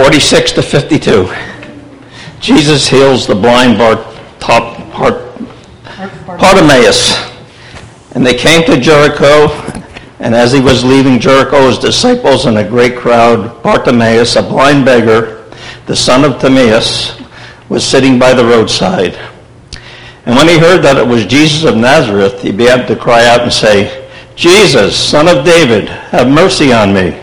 46 to 52. Jesus heals the blind Bart, top, Bart, Bartimaeus. And they came to Jericho, and as he was leaving Jericho, his disciples and a great crowd, Bartimaeus, a blind beggar, the son of Timaeus, was sitting by the roadside. And when he heard that it was Jesus of Nazareth, he began to cry out and say, Jesus, son of David, have mercy on me.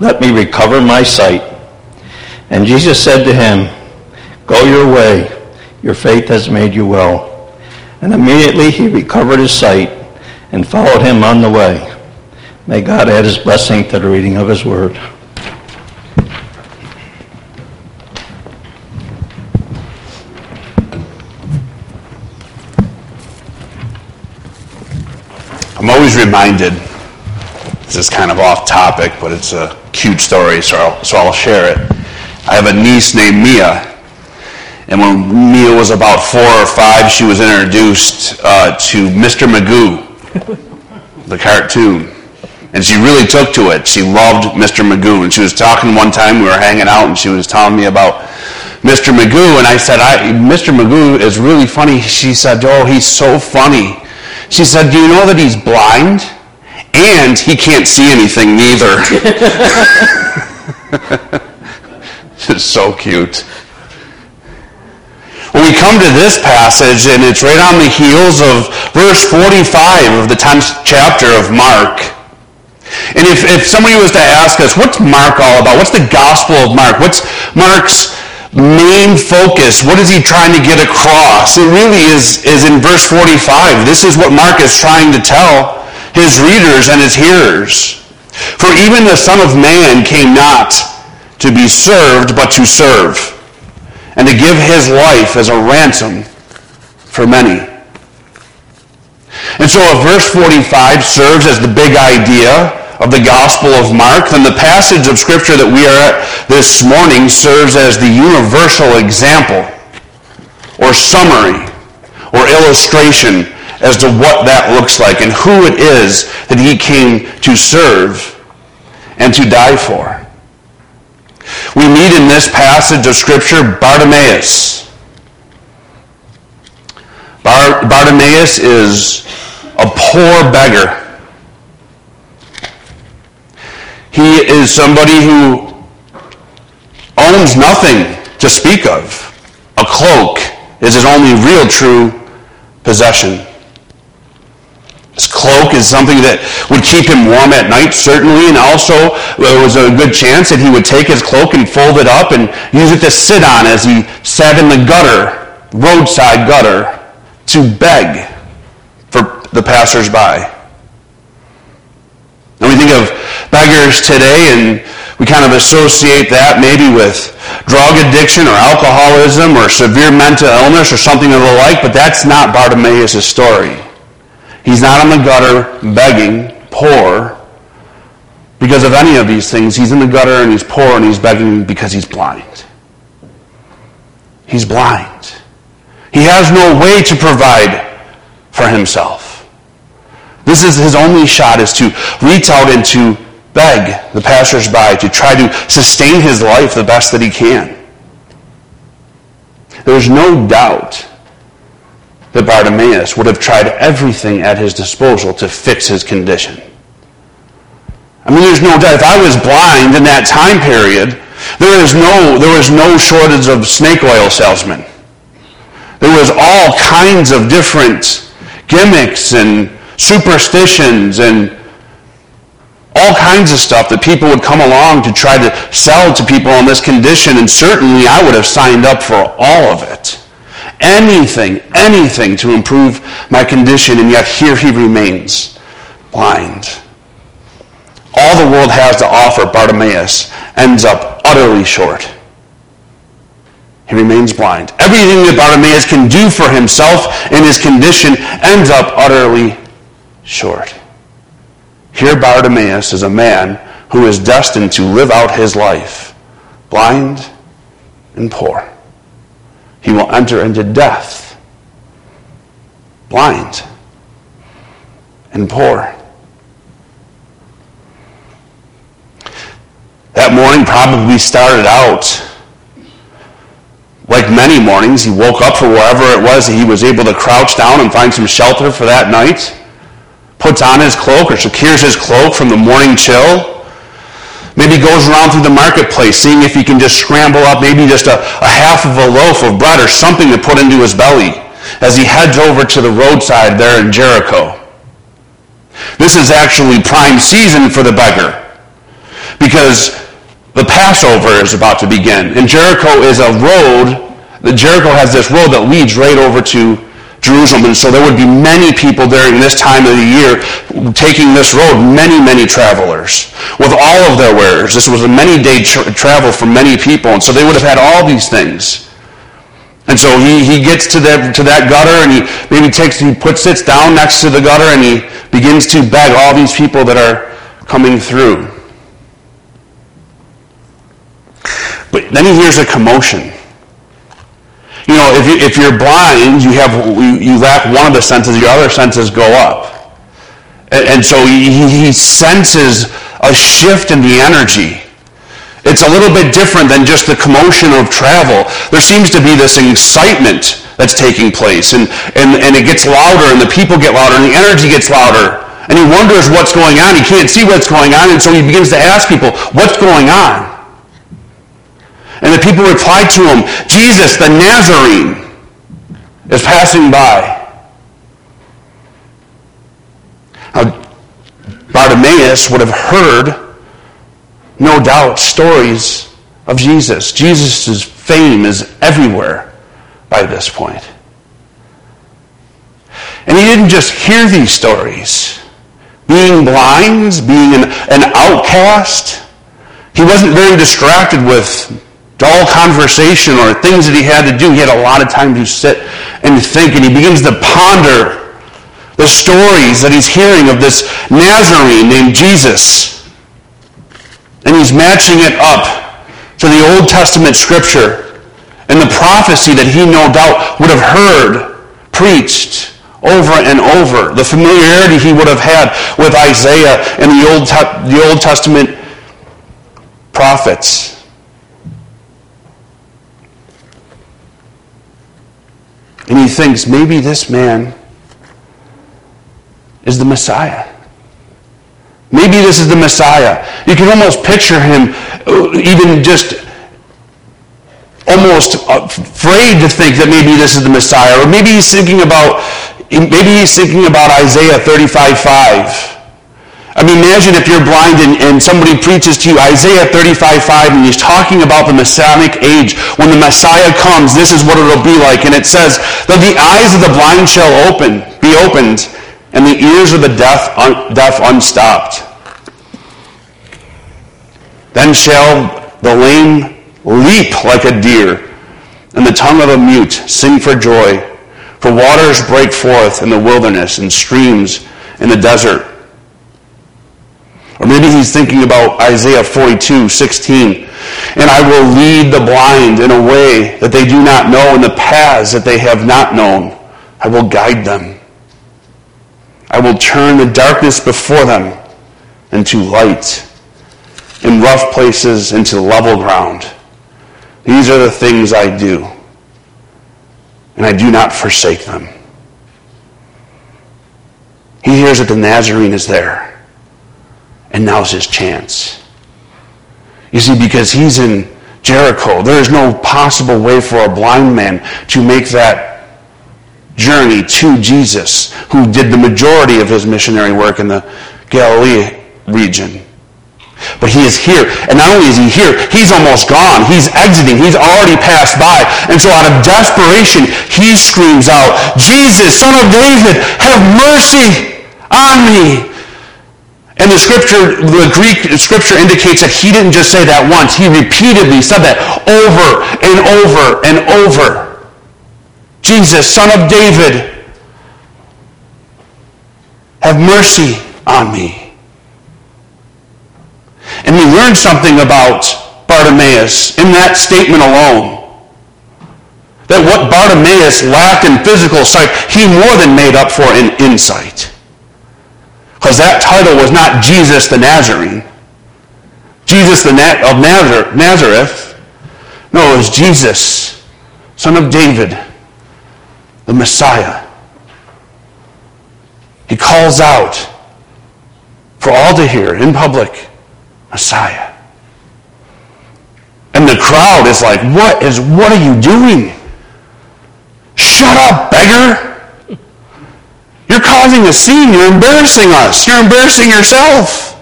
let me recover my sight. And Jesus said to him, Go your way. Your faith has made you well. And immediately he recovered his sight and followed him on the way. May God add his blessing to the reading of his word. I'm always reminded, this is kind of off topic, but it's a cute story, so I'll, so I'll share it. I have a niece named Mia, and when Mia was about four or five, she was introduced uh, to Mr. Magoo, the cartoon. And she really took to it. She loved Mr. Magoo. And she was talking one time, we were hanging out, and she was telling me about Mr. Magoo. And I said, I, Mr. Magoo is really funny. She said, Oh, he's so funny. She said, Do you know that he's blind? And he can't see anything neither. it's so cute. When we come to this passage, and it's right on the heels of verse 45 of the 10th chapter of Mark. And if, if somebody was to ask us, what's Mark all about? What's the gospel of Mark? What's Mark's main focus? What is he trying to get across? It really is, is in verse 45. This is what Mark is trying to tell his readers and his hearers. For even the Son of Man came not to be served, but to serve, and to give his life as a ransom for many. And so if verse 45 serves as the big idea of the Gospel of Mark, then the passage of Scripture that we are at this morning serves as the universal example or summary or illustration as to what that looks like and who it is that he came to serve and to die for. We meet in this passage of Scripture Bartimaeus. Bar- Bartimaeus is a poor beggar. He is somebody who owns nothing to speak of. A cloak is his only real true possession. His cloak is something that would keep him warm at night, certainly, and also uh, there was a good chance that he would take his cloak and fold it up and use it to sit on as he sat in the gutter, roadside gutter, to beg for the passersby. And we think of beggars today, and we kind of associate that maybe with drug addiction or alcoholism or severe mental illness or something of the like, but that's not Bartimaeus' story. He's not on the gutter begging, poor, because of any of these things. He's in the gutter and he's poor and he's begging because he's blind. He's blind. He has no way to provide for himself. This is his only shot is to reach out and to beg the passersby to try to sustain his life the best that he can. There's no doubt that Bartimaeus would have tried everything at his disposal to fix his condition. I mean, there's no doubt. If I was blind in that time period, there is no, there was no shortage of snake oil salesmen. There was all kinds of different gimmicks and superstitions and all kinds of stuff that people would come along to try to sell to people in this condition, and certainly I would have signed up for all of it anything, anything to improve my condition, and yet here he remains blind. All the world has to offer Bartimaeus ends up utterly short. he remains blind. Everything that Bartimaeus can do for himself in his condition ends up utterly short. Here, Bartimaeus is a man who is destined to live out his life blind and poor. He will enter into death blind and poor. That morning probably started out like many mornings. He woke up for wherever it was he was able to crouch down and find some shelter for that night puts on his cloak or secures his cloak from the morning chill. Maybe goes around through the marketplace seeing if he can just scramble up maybe just a, a half of a loaf of bread or something to put into his belly as he heads over to the roadside there in Jericho. This is actually prime season for the beggar because the Passover is about to begin. And Jericho is a road, the Jericho has this road that leads right over to Jerusalem. And so there would be many people during this time of the year taking this road, many, many travelers with all of their wares. This was a many day tra- travel for many people. And so they would have had all these things. And so he, he gets to that, to that gutter and he maybe takes, he puts, sits down next to the gutter and he begins to beg all these people that are coming through. But then he hears a commotion. You know, if, you, if you're blind, you, have, you lack one of the senses, your other senses go up. And, and so he, he senses a shift in the energy. It's a little bit different than just the commotion of travel. There seems to be this excitement that's taking place, and, and, and it gets louder, and the people get louder, and the energy gets louder. And he wonders what's going on. He can't see what's going on, and so he begins to ask people, What's going on? And the people replied to him, Jesus, the Nazarene, is passing by. Now, Bartimaeus would have heard, no doubt, stories of Jesus. Jesus' fame is everywhere by this point. And he didn't just hear these stories. Being blind, being an, an outcast, he wasn't very distracted with dull conversation or things that he had to do. He had a lot of time to sit and think, and he begins to ponder the stories that he's hearing of this Nazarene named Jesus. And he's matching it up to the Old Testament scripture and the prophecy that he no doubt would have heard preached over and over. The familiarity he would have had with Isaiah and the Old, the Old Testament prophets. And he thinks maybe this man is the Messiah. Maybe this is the Messiah. You can almost picture him uh, even just almost afraid to think that maybe this is the Messiah. Or maybe he's thinking about maybe he's thinking about Isaiah 35 5 I mean, imagine if you're blind and, and somebody preaches to you Isaiah 35, 5, and he's talking about the Messianic age. When the Messiah comes, this is what it'll be like. And it says that the eyes of the blind shall open, be opened, and the ears of the deaf, un, deaf unstopped. Then shall the lame leap like a deer, and the tongue of the mute sing for joy. For waters break forth in the wilderness, and streams in the desert. Or maybe he's thinking about Isaiah 42, 16. And I will lead the blind in a way that they do not know, in the paths that they have not known. I will guide them. I will turn the darkness before them into light, in rough places into level ground. These are the things I do, and I do not forsake them. He hears that the Nazarene is there and now's his chance. You see, because he's in Jericho, there is no possible way for a blind man to make that journey to Jesus, who did the majority of his missionary work in the Galilee region. But he is here. And not only is he here, he's almost gone. He's exiting. He's already passed by. And so out of desperation, he screams out, Jesus, son of David, have mercy on me. And the scripture, the Greek scripture indicates that he didn't just say that once. He repeatedly said that over and over and over. Jesus, son of David, have mercy on me. And we learn something about Bartimaeus in that statement alone. That what Bartimaeus lacked in physical sight, he more than made up for in insight. Because that title was not Jesus the Nazarene. Jesus the Na- of Nazareth. No, it was Jesus, son of David, the Messiah. He calls out for all to hear in public, Messiah. And the crowd is like, what is, what are you doing? Shut up, beggar. You're causing a scene. You're embarrassing us. You're embarrassing yourself.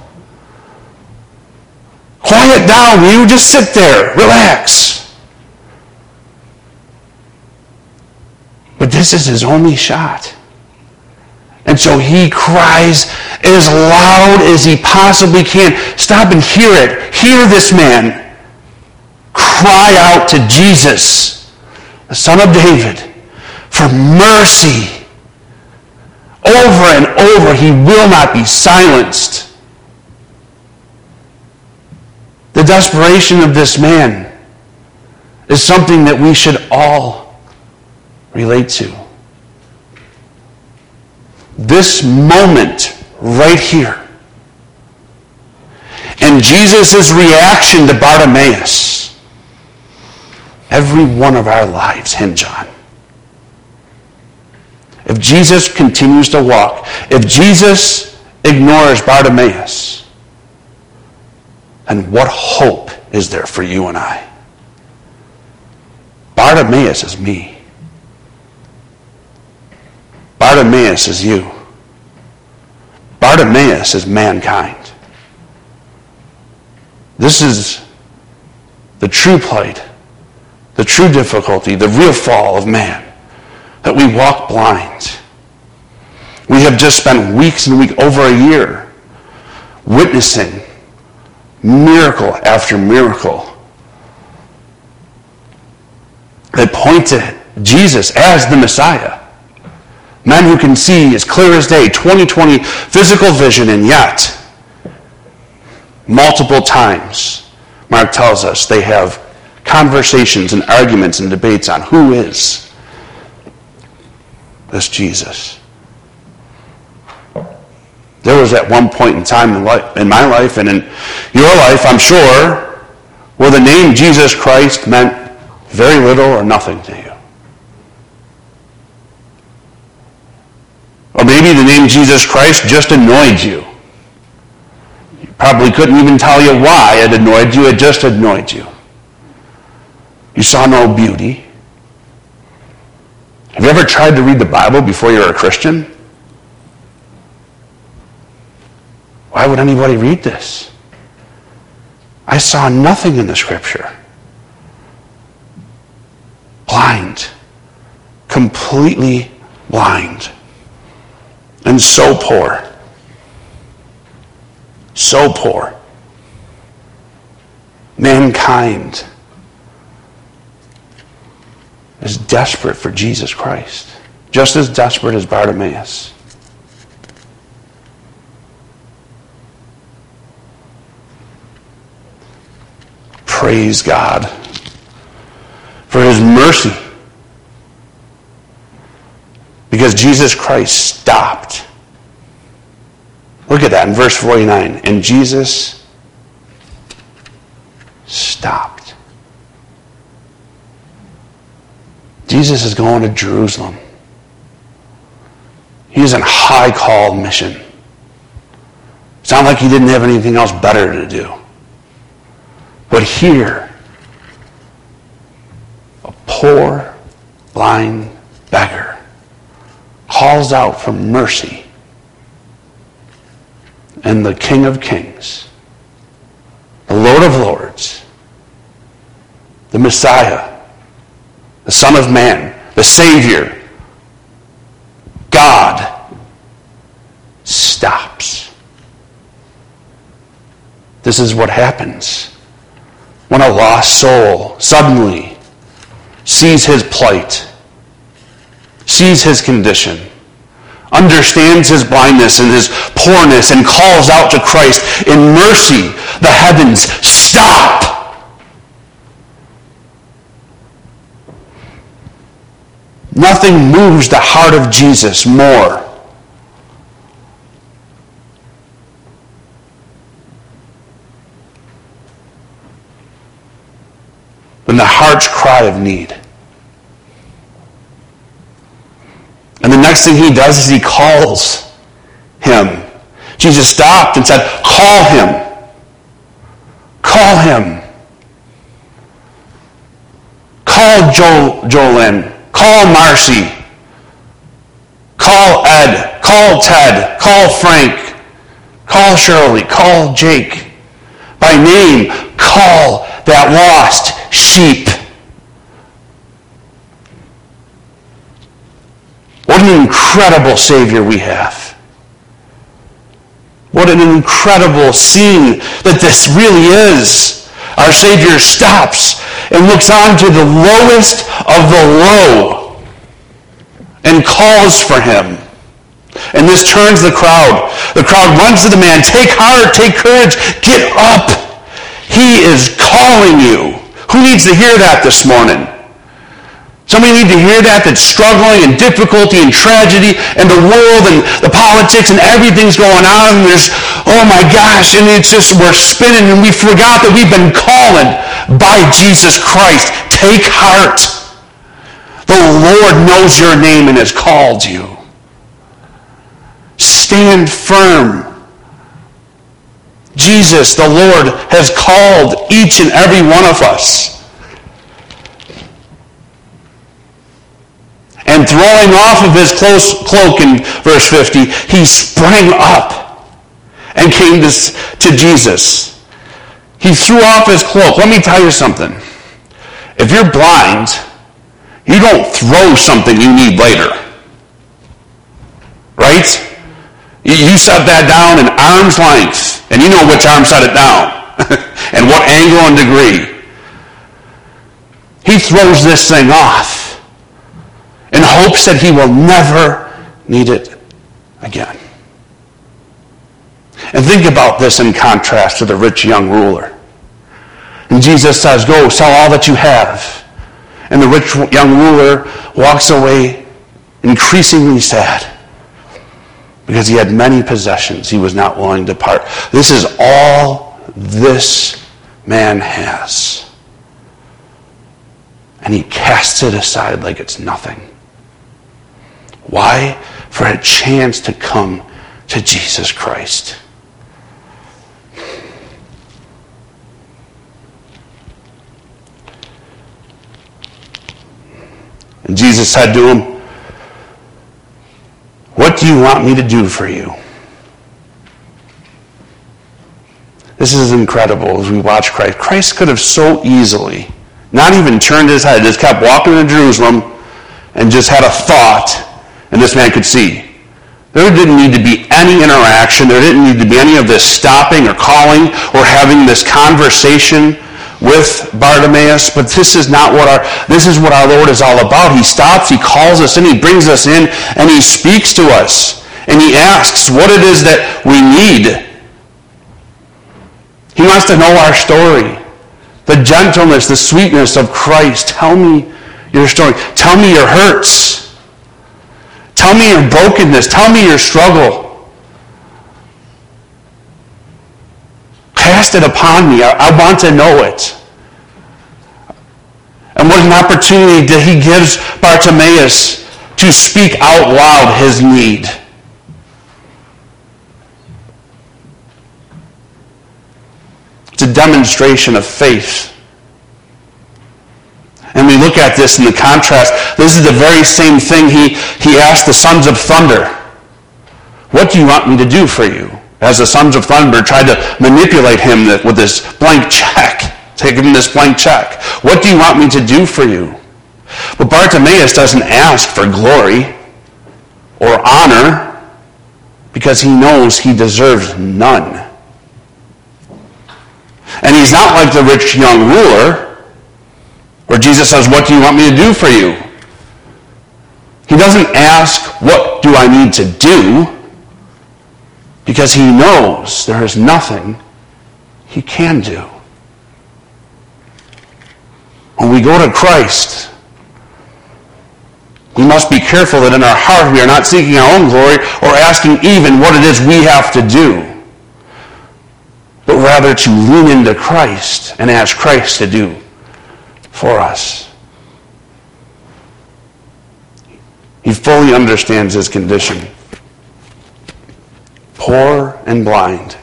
Quiet down. You just sit there. Relax. But this is his only shot. And so he cries as loud as he possibly can. Stop and hear it. Hear this man cry out to Jesus, the Son of David, for mercy. Over and over, he will not be silenced. The desperation of this man is something that we should all relate to. This moment right here. And Jesus' reaction to Bartimaeus. Every one of our lives hinge on. If Jesus continues to walk, if Jesus ignores Bartimaeus, then what hope is there for you and I? Bartimaeus is me. Bartimaeus is you. Bartimaeus is mankind. This is the true plight, the true difficulty, the real fall of man that we walk blind. We have just spent weeks and weeks, over a year, witnessing miracle after miracle that point to Jesus as the Messiah. Men who can see as clear as day, 2020 physical vision, and yet, multiple times, Mark tells us they have conversations and arguments and debates on who is this Jesus. There was at one point in time in, life, in my life and in your life, I'm sure, where the name Jesus Christ meant very little or nothing to you. Or maybe the name Jesus Christ just annoyed you. You probably couldn't even tell you why it annoyed you, it just annoyed you. You saw no beauty. Have you ever tried to read the Bible before you're a Christian? Why would anybody read this? I saw nothing in the scripture. Blind. Completely blind. And so poor. So poor. Mankind is desperate for Jesus Christ, just as desperate as Bartimaeus. Praise God for his mercy. Because Jesus Christ stopped. Look at that in verse 49. And Jesus stopped. Jesus is going to Jerusalem. He's on high call mission. It's not like he didn't have anything else better to do. But here, a poor, blind beggar calls out for mercy. And the King of Kings, the Lord of Lords, the Messiah, the Son of Man, the Savior, God, stops. this is what happens when a lost soul suddenly sees his plight, sees his condition, understands his blindness and his poorness, and calls out to Christ in mercy. The heavens stop. Nothing moves the heart of Jesus more than the heart's cry of need. And the next thing he does is he calls him. Jesus stopped and said, Call him. Call him. Call Joel, Jolene. Call Marcy. Call Ed. Call Ted. Call Frank. Call Shirley. Call Jake. By name, call that lost sheep. What an incredible Savior we have. What an incredible scene that this really is. Our Savior stops and looks on to the lowest of the low and calls for him. And this turns the crowd. The crowd runs to the man. Take heart, take courage, get up. He is calling you. Who needs to hear that this morning? Somebody need to hear that that's struggling and difficulty and tragedy and the world and the politics and everything's going on and there's, oh my gosh, and it's just, we're spinning and we forgot that we've been called by Jesus Christ. Take heart. The Lord knows your name and has called you. Stand firm. Jesus, the Lord, has called each and every one of us. And throwing off of his close cloak in verse 50, he sprang up and came to, to Jesus. He threw off his cloak. Let me tell you something. If you're blind, you don't throw something you need later. Right? You set that down in arm's length, and you know which arm set it down, and what angle and degree. He throws this thing off in hopes that he will never need it again. And think about this in contrast to the rich young ruler. And Jesus says, Go, sell all that you have. And the rich young ruler walks away increasingly sad because he had many possessions he was not willing to part. This is all this man has. And he casts it aside like it's nothing. Why? For a chance to come to Jesus Christ. And Jesus said to him, what do you want me to do for you? This is incredible as we watch Christ. Christ could have so easily not even turned his head, just kept walking to Jerusalem and just had a thought, and this man could see. There didn't need to be any interaction. There didn't need to be any of this stopping or calling or having this conversation with Bartimaeus, but this is not what our this is what our Lord is all about. He stops, he calls us in, he brings us in, and he speaks to us. And he asks what it is that we need. He wants to know our story. The gentleness, the sweetness of Christ. Tell me your story. Tell me your hurts. Tell me your brokenness. Tell me your struggle. Cast it upon me. I, I want to know it. And what an opportunity that he gives Bartimaeus to speak out loud his need. It's a demonstration of faith. And we look at this in the contrast. This is the very same thing he, he asked the sons of thunder. What do you want me to do for you? as the sons of thunder tried to manipulate him with this blank check. Take him this blank check. What do you want me to do for you? But Bartimaeus doesn't ask for glory or honor because he knows he deserves none. And he's not like the rich young ruler, where Jesus says, What do you want me to do for you? He doesn't ask, What do I need to do? Because he knows there is nothing he can do. When we go to Christ, we must be careful that in our heart we are not seeking our own glory or asking even what it is we have to do, but rather to lean into Christ and ask Christ to do for us. He fully understands his condition. Poor and blind.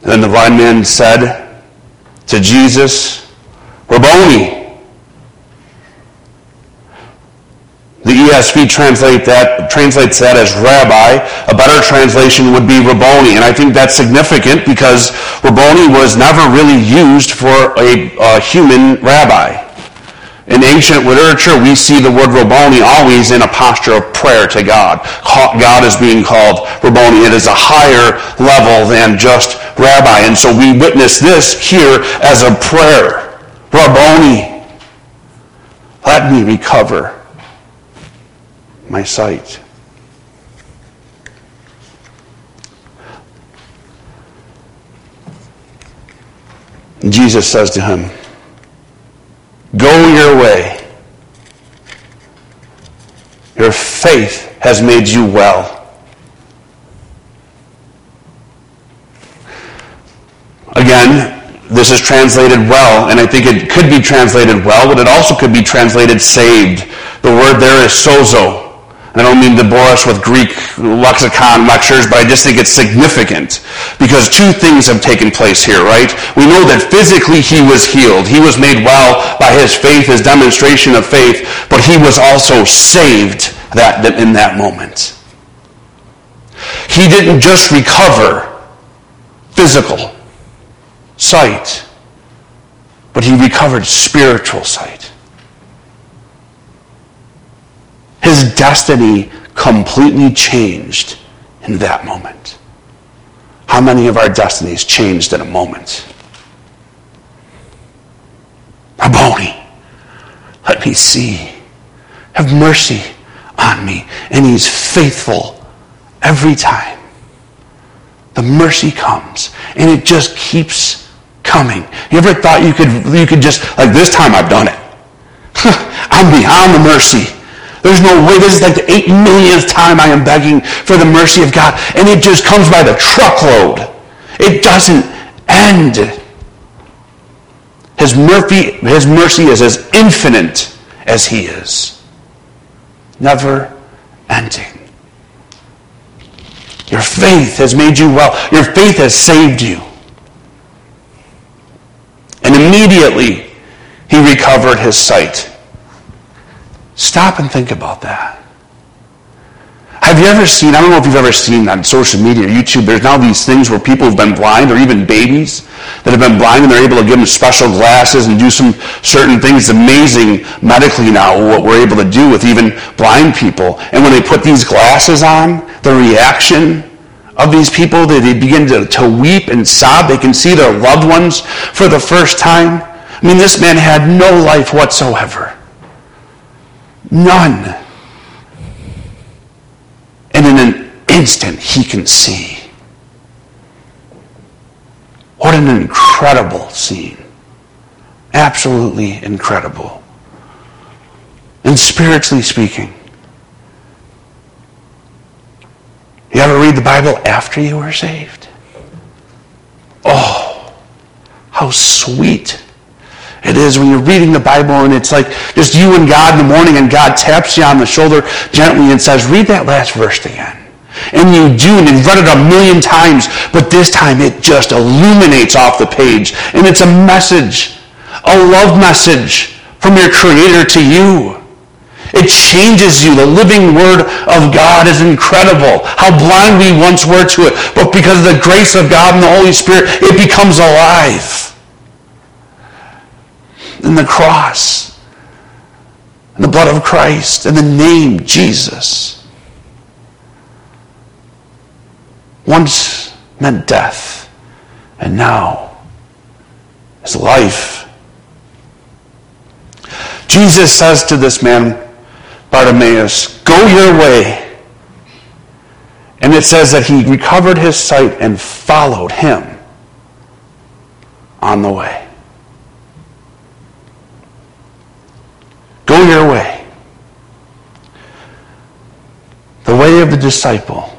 Then the blind man said to Jesus, Rabboni. The ESV translate that, translates that as rabbi. A better translation would be Rabboni. And I think that's significant because Rabboni was never really used for a, a human rabbi. In ancient literature, we see the word Rabboni always in a posture of prayer to God. God is being called Rabboni. It is a higher level than just rabbi. And so we witness this here as a prayer. Rabboni, let me recover my sight. Jesus says to him, Go your way. Your faith has made you well. Again, this is translated well, and I think it could be translated well, but it also could be translated saved. The word there is sozo. I don't mean to bore us with Greek lexicon lectures, but I just think it's significant because two things have taken place here, right? We know that physically he was healed. He was made well by his faith, his demonstration of faith, but he was also saved that, in that moment. He didn't just recover physical sight, but he recovered spiritual sight. His destiny completely changed in that moment. How many of our destinies changed in a moment? Rabboni, let me see. Have mercy on me. And he's faithful every time. The mercy comes and it just keeps coming. You ever thought you could you could just like this time I've done it. I'm beyond the mercy. There's no way. This is like the eight millionth time I am begging for the mercy of God. And it just comes by the truckload. It doesn't end. His mercy, his mercy is as infinite as he is. Never ending. Your faith has made you well. Your faith has saved you. And immediately he recovered his sight. Stop and think about that. Have you ever seen, I don't know if you've ever seen on social media or YouTube, there's now these things where people have been blind, or even babies that have been blind, and they're able to give them special glasses and do some certain things. Amazing medically now what we're able to do with even blind people. And when they put these glasses on, the reaction of these people, that they begin to, to weep and sob. They can see their loved ones for the first time. I mean, this man had no life whatsoever. None. And in an instant, he can see. What an incredible scene. Absolutely incredible. And spiritually speaking, you ever read the Bible after you were saved? Oh, how sweet it is when you're reading the Bible and it's like just you and God in the morning and God taps you on the shoulder gently and says, read that last verse again. And you do, and you've read it a million times, but this time it just illuminates off the page. And it's a message, a love message from your Creator to you. It changes you. The living Word of God is incredible. How blind we once were to it. But because of the grace of God and the Holy Spirit, it becomes alive and the cross and the blood of Christ and the name Jesus. once meant death, and now is life. Jesus says to this man, Bartimaeus, Go your way. And it says that he recovered his sight and followed him on the way. Your way. The way of the disciple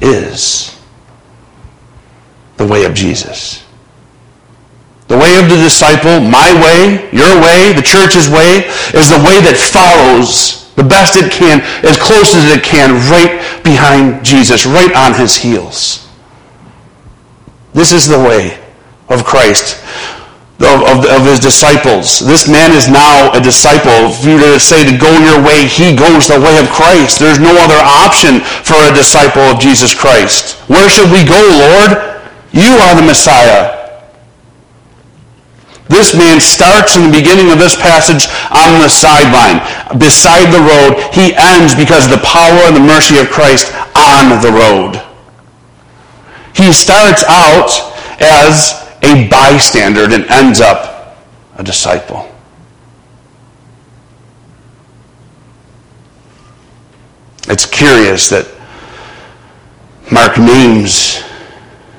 is the way of Jesus. The way of the disciple, my way, your way, the church's way, is the way that follows the best it can, as close as it can, right behind Jesus, right on his heels. This is the way of Christ, of, of, of, his disciples. This man is now a disciple. If you were to say to go your way, he goes the way of Christ. There's no other option for a disciple of Jesus Christ. Where should we go, Lord? You are the Messiah. This man starts in the beginning of this passage on the sideline, beside the road. He ends because of the power and the mercy of Christ on the road. He starts out as a bystander and ends up a disciple. It's curious that Mark names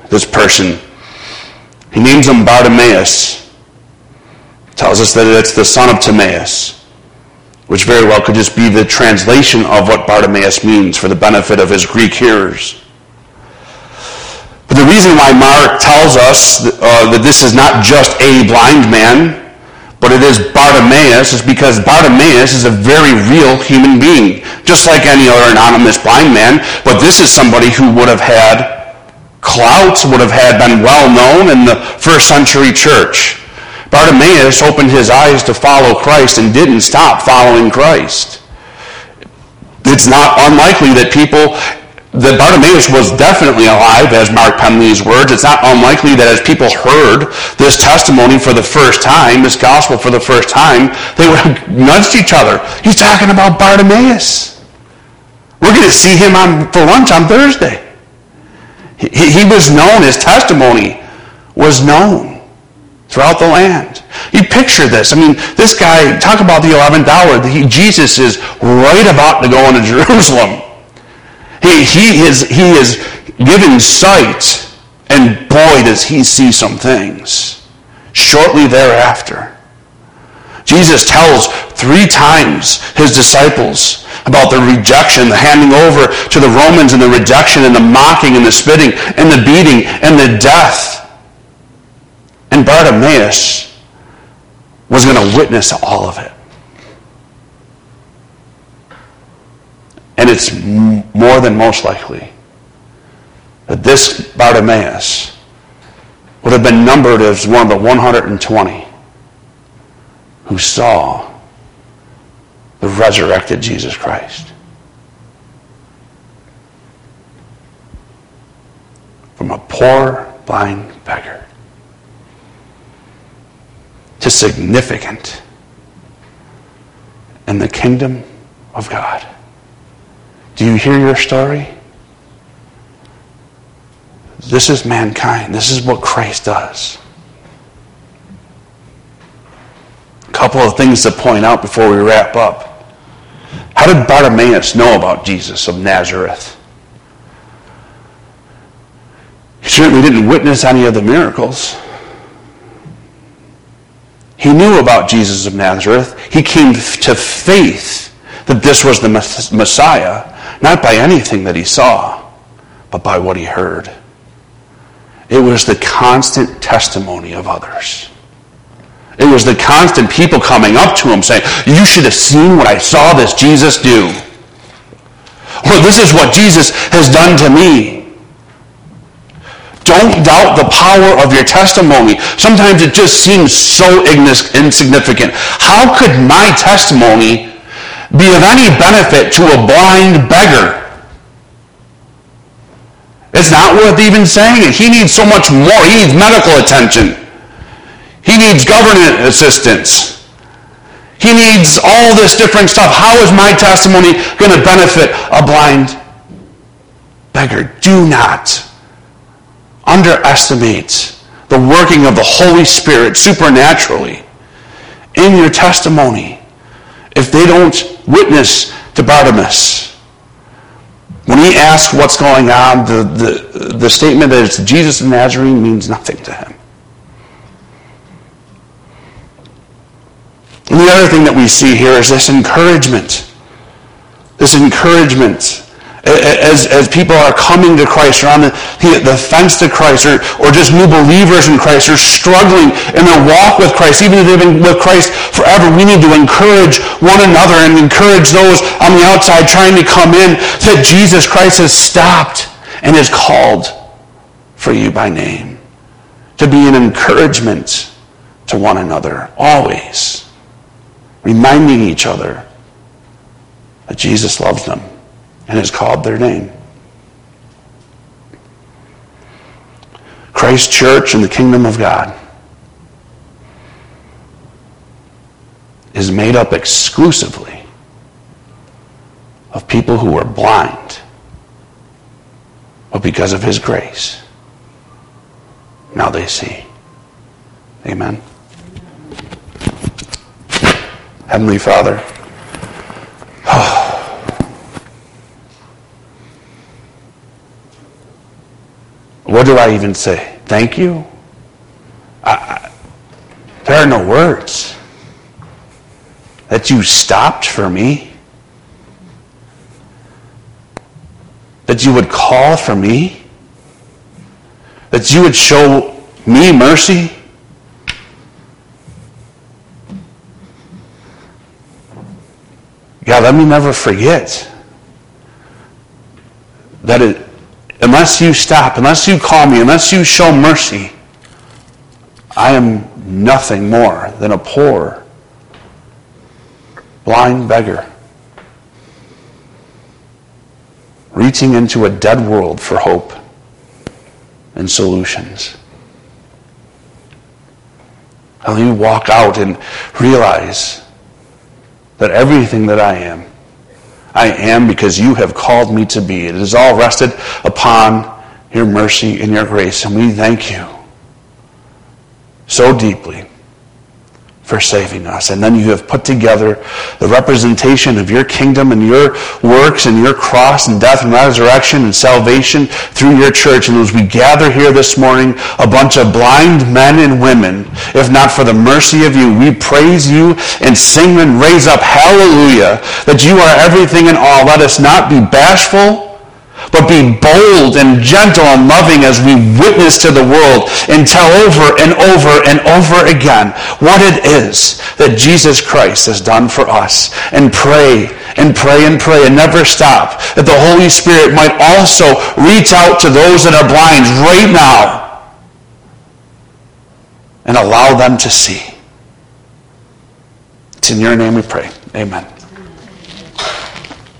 this person. He names him Bartimaeus tells us that it's the son of Timaeus, which very well could just be the translation of what Bartimaeus means for the benefit of his Greek hearers. But the reason why Mark tells us uh, that this is not just a blind man, but it is Bartimaeus, is because Bartimaeus is a very real human being, just like any other anonymous blind man. But this is somebody who would have had clout, would have had been well known in the first century church. Bartimaeus opened his eyes to follow Christ and didn't stop following Christ. It's not unlikely that people, that Bartimaeus was definitely alive, as Mark these words. It's not unlikely that as people heard this testimony for the first time, this gospel for the first time, they would have nudged each other. He's talking about Bartimaeus. We're going to see him on, for lunch on Thursday. He, he was known, his testimony was known throughout the land. You picture this. I mean, this guy, talk about the 11th hour. He, Jesus is right about to go into Jerusalem. He, he, is, he is given sight, and boy, does he see some things. Shortly thereafter, Jesus tells three times his disciples about the rejection, the handing over to the Romans, and the rejection, and the mocking, and the spitting, and the beating, and the death. And Bartimaeus was going to witness all of it. And it's more than most likely that this Bartimaeus would have been numbered as one of the 120 who saw the resurrected Jesus Christ. From a poor, blind beggar to significant in the kingdom of God. Do you hear your story? This is mankind. This is what Christ does. A couple of things to point out before we wrap up. How did Bartimaeus know about Jesus of Nazareth? He certainly didn't witness any of the miracles. He knew about Jesus of Nazareth. He came to faith that this was the Messiah, not by anything that he saw, but by what he heard. It was the constant testimony of others. It was the constant people coming up to him saying, You should have seen what I saw this Jesus do. Or this is what Jesus has done to me. Don't doubt the power of your testimony. Sometimes it just seems so insignificant. How could my testimony be of any benefit to a blind beggar? It's not worth even saying it. He needs so much more. He needs medical attention. He needs government assistance. He needs all this different stuff. How is my testimony going to benefit a blind beggar, do not underestimate the working of the Holy Spirit supernaturally in your testimony if they don't witness to Bartimaeus. When he asks what's going on, the, the, the statement that it's Jesus of Nazarene means nothing to him. And the other thing that we see here is this encouragement. This encouragement as, as people are coming to Christ or on the, the fence to Christ or, or just new believers in Christ or struggling in their walk with Christ, even if they've been with Christ forever, we need to encourage one another and encourage those on the outside trying to come in that Jesus Christ has stopped and has called for you by name. To be an encouragement to one another, always. Reminding each other that Jesus loves them and has called their name. Christ Church and the kingdom of God is made up exclusively of people who were blind, but because of his grace, now they see. Amen. Heavenly Father, do I even say? Thank you? I, I, there are no words. That you stopped for me. That you would call for me. That you would show me mercy. God, let me never forget that it, unless you stop, unless you call me, unless you show mercy, I am nothing more than a poor, blind beggar reaching into a dead world for hope and solutions. How you walk out and realize that everything that I am I am because you have called me to be. It is all rested upon your mercy and your grace, and we thank you so deeply for saving us. And then you have put together the representation of your kingdom and your works and your cross and death and resurrection and salvation through your church. And as we gather here this morning, a bunch of blind men and women, if not for the mercy of you, we praise you and sing and raise up hallelujah that you are everything and all. Let us not be bashful but be bold and gentle and loving as we witness to the world and tell over and over and over again what it is that Jesus Christ has done for us. And pray and pray and pray and never stop that the Holy Spirit might also reach out to those that are blind right now and allow them to see. It's in your name we pray. Amen.